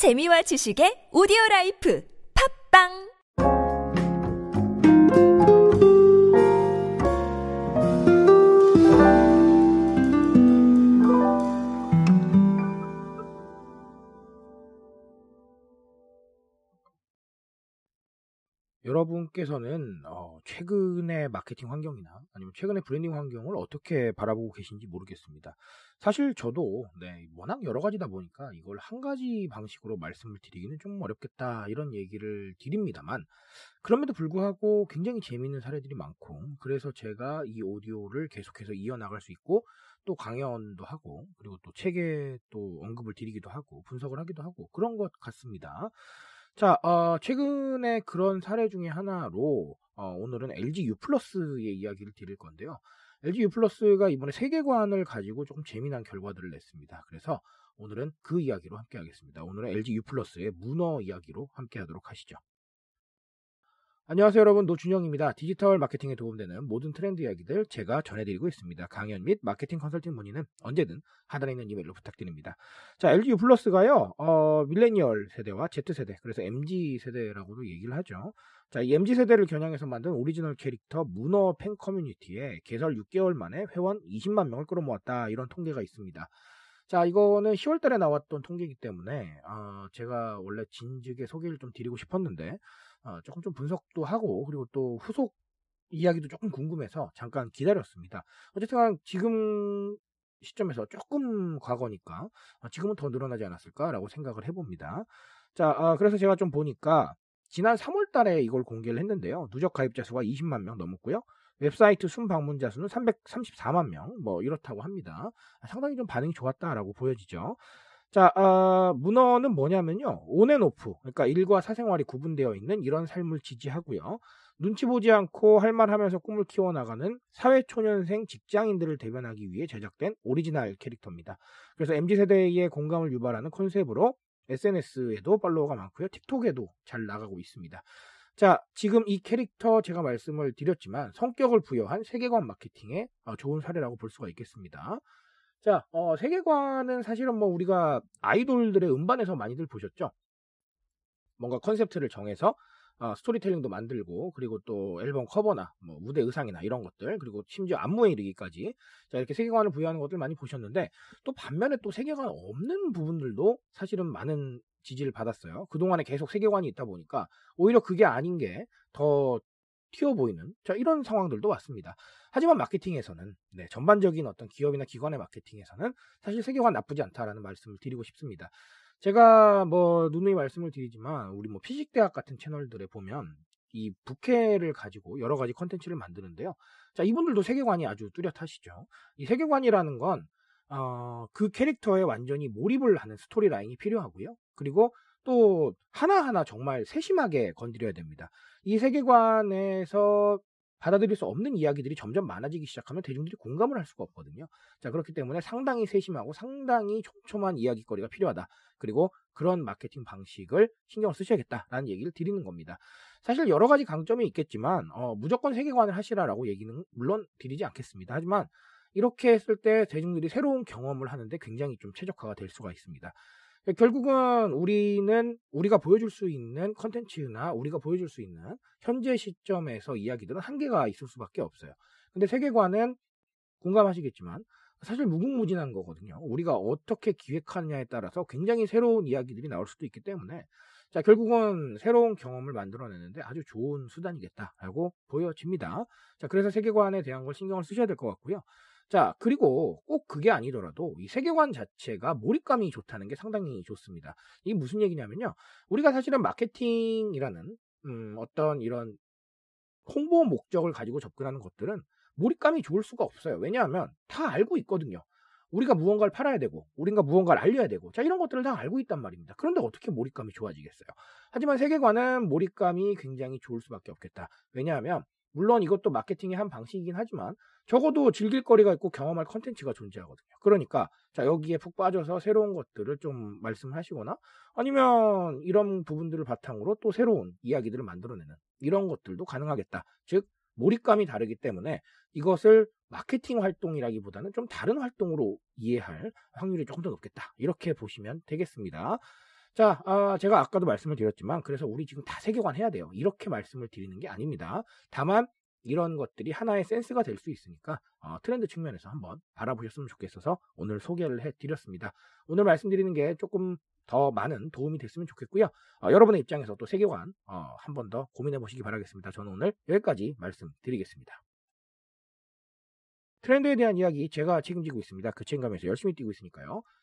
재미와 지식의 오디오 라이프. 팟빵 여러분께서는 어, 최근의 마케팅 환경이나 아니면 최근의 브랜딩 환경을 어떻게 바라보고 계신지 모르겠습니다. 사실 저도 네, 워낙 여러 가지다 보니까 이걸 한 가지 방식으로 말씀을 드리기는 좀 어렵겠다 이런 얘기를 드립니다만 그럼에도 불구하고 굉장히 재미있는 사례들이 많고 그래서 제가 이 오디오를 계속해서 이어나갈 수 있고 또 강연도 하고 그리고 또 책에 또 언급을 드리기도 하고 분석을 하기도 하고 그런 것 같습니다. 자, 어, 최근에 그런 사례 중에 하나로 어, 오늘은 LG U 플러스의 이야기를 드릴 건데요. LG U 플러스가 이번에 세계관을 가지고 조금 재미난 결과들을 냈습니다. 그래서 오늘은 그 이야기로 함께 하겠습니다. 오늘은 LG U 플러스의 무너 이야기로 함께 하도록 하시죠. 안녕하세요 여러분 노준영입니다. 디지털 마케팅에 도움되는 모든 트렌드 이야기들 제가 전해드리고 있습니다. 강연 및 마케팅 컨설팅 문의는 언제든 하단에 있는 이메일로 부탁드립니다. 자 LG U 플러스가요 어, 밀레니얼 세대와 Z세대 그래서 MZ 세대라고도 얘기를 하죠. 자, 이 MZ 세대를 겨냥해서 만든 오리지널 캐릭터 무너 팬 커뮤니티에 개설 6개월 만에 회원 20만 명을 끌어모았다 이런 통계가 있습니다. 자, 이거는 10월 달에 나왔던 통계이기 때문에 어, 제가 원래 진즉에 소개를 좀 드리고 싶었는데 어, 조금 좀 분석도 하고 그리고 또 후속 이야기도 조금 궁금해서 잠깐 기다렸습니다. 어쨌든 지금 시점에서 조금 과거니까 어, 지금은 더 늘어나지 않았을까라고 생각을 해봅니다. 자, 어, 그래서 제가 좀 보니까 지난 3월 달에 이걸 공개를 했는데요. 누적 가입자 수가 20만 명 넘었고요. 웹사이트 순 방문자 수는 334만 명, 뭐 이렇다고 합니다. 상당히 좀 반응이 좋았다라고 보여지죠. 자, 어, 문어는 뭐냐면요. on and off, 그러니까 일과 사생활이 구분되어 있는 이런 삶을 지지하고요. 눈치 보지 않고 할 말 하면서 꿈을 키워나가는 사회초년생 직장인들을 대변하기 위해 제작된 오리지널 캐릭터입니다. 그래서 MZ세대의 공감을 유발하는 컨셉으로 SNS에도 팔로워가 많고요. 틱톡에도 잘 나가고 있습니다. 자, 지금 이 캐릭터 제가 말씀을 드렸지만 성격을 부여한 세계관 마케팅의 어, 좋은 사례라고 볼 수가 있겠습니다. 자, 어, 세계관은 사실은 뭐 우리가 아이돌들의 음반에서 많이들 보셨죠? 뭔가 컨셉트를 정해서 어, 스토리텔링도 만들고 그리고 또 앨범 커버나 뭐 무대 의상이나 이런 것들 그리고 심지어 안무에 이르기까지 자 이렇게 세계관을 부여하는 것들 많이 보셨는데 또 반면에 또 세계관 없는 부분들도 사실은 많은 지지를 받았어요. 그동안에 계속 세계관이 있다 보니까 오히려 그게 아닌 게 더 튀어 보이는 자 이런 상황들도 왔습니다. 하지만 마케팅에서는 네, 전반적인 어떤 기업이나 기관의 마케팅에서는 사실 세계관 나쁘지 않다라는 말씀을 드리고 싶습니다. 제가 뭐 누누이 말씀을 드리지만 우리 뭐 피식 대학 같은 채널들에 보면 이 부캐를 가지고 여러 가지 컨텐츠를 만드는데요. 자 이분들도 세계관이 아주 뚜렷하시죠. 이 세계관이라는 건 어, 그 캐릭터에 완전히 몰입을 하는 스토리 라인이 필요하고요. 그리고 또 하나하나 정말 세심하게 건드려야 됩니다. 이 세계관에서 받아들일 수 없는 이야기들이 점점 많아지기 시작하면 대중들이 공감을 할 수가 없거든요. 자, 그렇기 때문에 상당히 세심하고 상당히 촘촘한 이야기거리가 필요하다. 그리고 그런 마케팅 방식을 신경을 쓰셔야겠다라는 얘기를 드리는 겁니다. 사실 여러 가지 강점이 있겠지만 어, 무조건 세계관을 하시라라고 얘기는 물론 드리지 않겠습니다. 하지만 이렇게 했을 때 대중들이 새로운 경험을 하는데 굉장히 좀 최적화가 될 수가 있습니다. 결국은 우리는 우리가 보여줄 수 있는 컨텐츠나 우리가 보여줄 수 있는 현재 시점에서 이야기들은 한계가 있을 수밖에 없어요. 근데 세계관은 공감하시겠지만 사실 무궁무진한 거거든요. 우리가 어떻게 기획하느냐에 따라서 굉장히 새로운 이야기들이 나올 수도 있기 때문에 자 결국은 새로운 경험을 만들어내는데 아주 좋은 수단이겠다라고 보여집니다. 자 그래서 세계관에 대한 걸 신경을 쓰셔야 될 것 같고요. 자, 그리고 꼭 그게 아니더라도 이 세계관 자체가 몰입감이 좋다는 게 상당히 좋습니다. 이게 무슨 얘기냐면요. 우리가 사실은 마케팅이라는 음, 어떤 이런 홍보 목적을 가지고 접근하는 것들은 몰입감이 좋을 수가 없어요. 왜냐하면 다 알고 있거든요. 우리가 무언가를 팔아야 되고, 우리가 무언가를 알려야 되고, 자, 이런 것들을 다 알고 있단 말입니다. 그런데 어떻게 몰입감이 좋아지겠어요? 하지만 세계관은 몰입감이 굉장히 좋을 수밖에 없겠다. 왜냐하면 물론 이것도 마케팅의 한 방식이긴 하지만 적어도 즐길 거리가 있고 경험할 컨텐츠가 존재하거든요. 그러니까 자 여기에 푹 빠져서 새로운 것들을 좀 말씀하시거나 아니면 이런 부분들을 바탕으로 또 새로운 이야기들을 만들어내는 이런 것들도 가능하겠다. 즉 몰입감이 다르기 때문에 이것을 마케팅 활동이라기보다는 좀 다른 활동으로 이해할 확률이 조금 더 높겠다. 이렇게 보시면 되겠습니다. 자, 아, 제가 아까도 말씀을 드렸지만 그래서 우리 지금 다 세계관 해야 돼요. 이렇게 말씀을 드리는 게 아닙니다. 다만 이런 것들이 하나의 센스가 될 수 있으니까 어, 트렌드 측면에서 한번 바라보셨으면 좋겠어서 오늘 소개를 해드렸습니다. 오늘 말씀드리는 게 조금 더 많은 도움이 됐으면 좋겠고요. 어, 여러분의 입장에서 또 세계관 어, 한번 더 고민해 보시기 바라겠습니다. 저는 오늘 여기까지 말씀드리겠습니다. 트렌드에 대한 이야기 제가 책임지고 있습니다. 그 책임감에서 열심히 뛰고 있으니까요.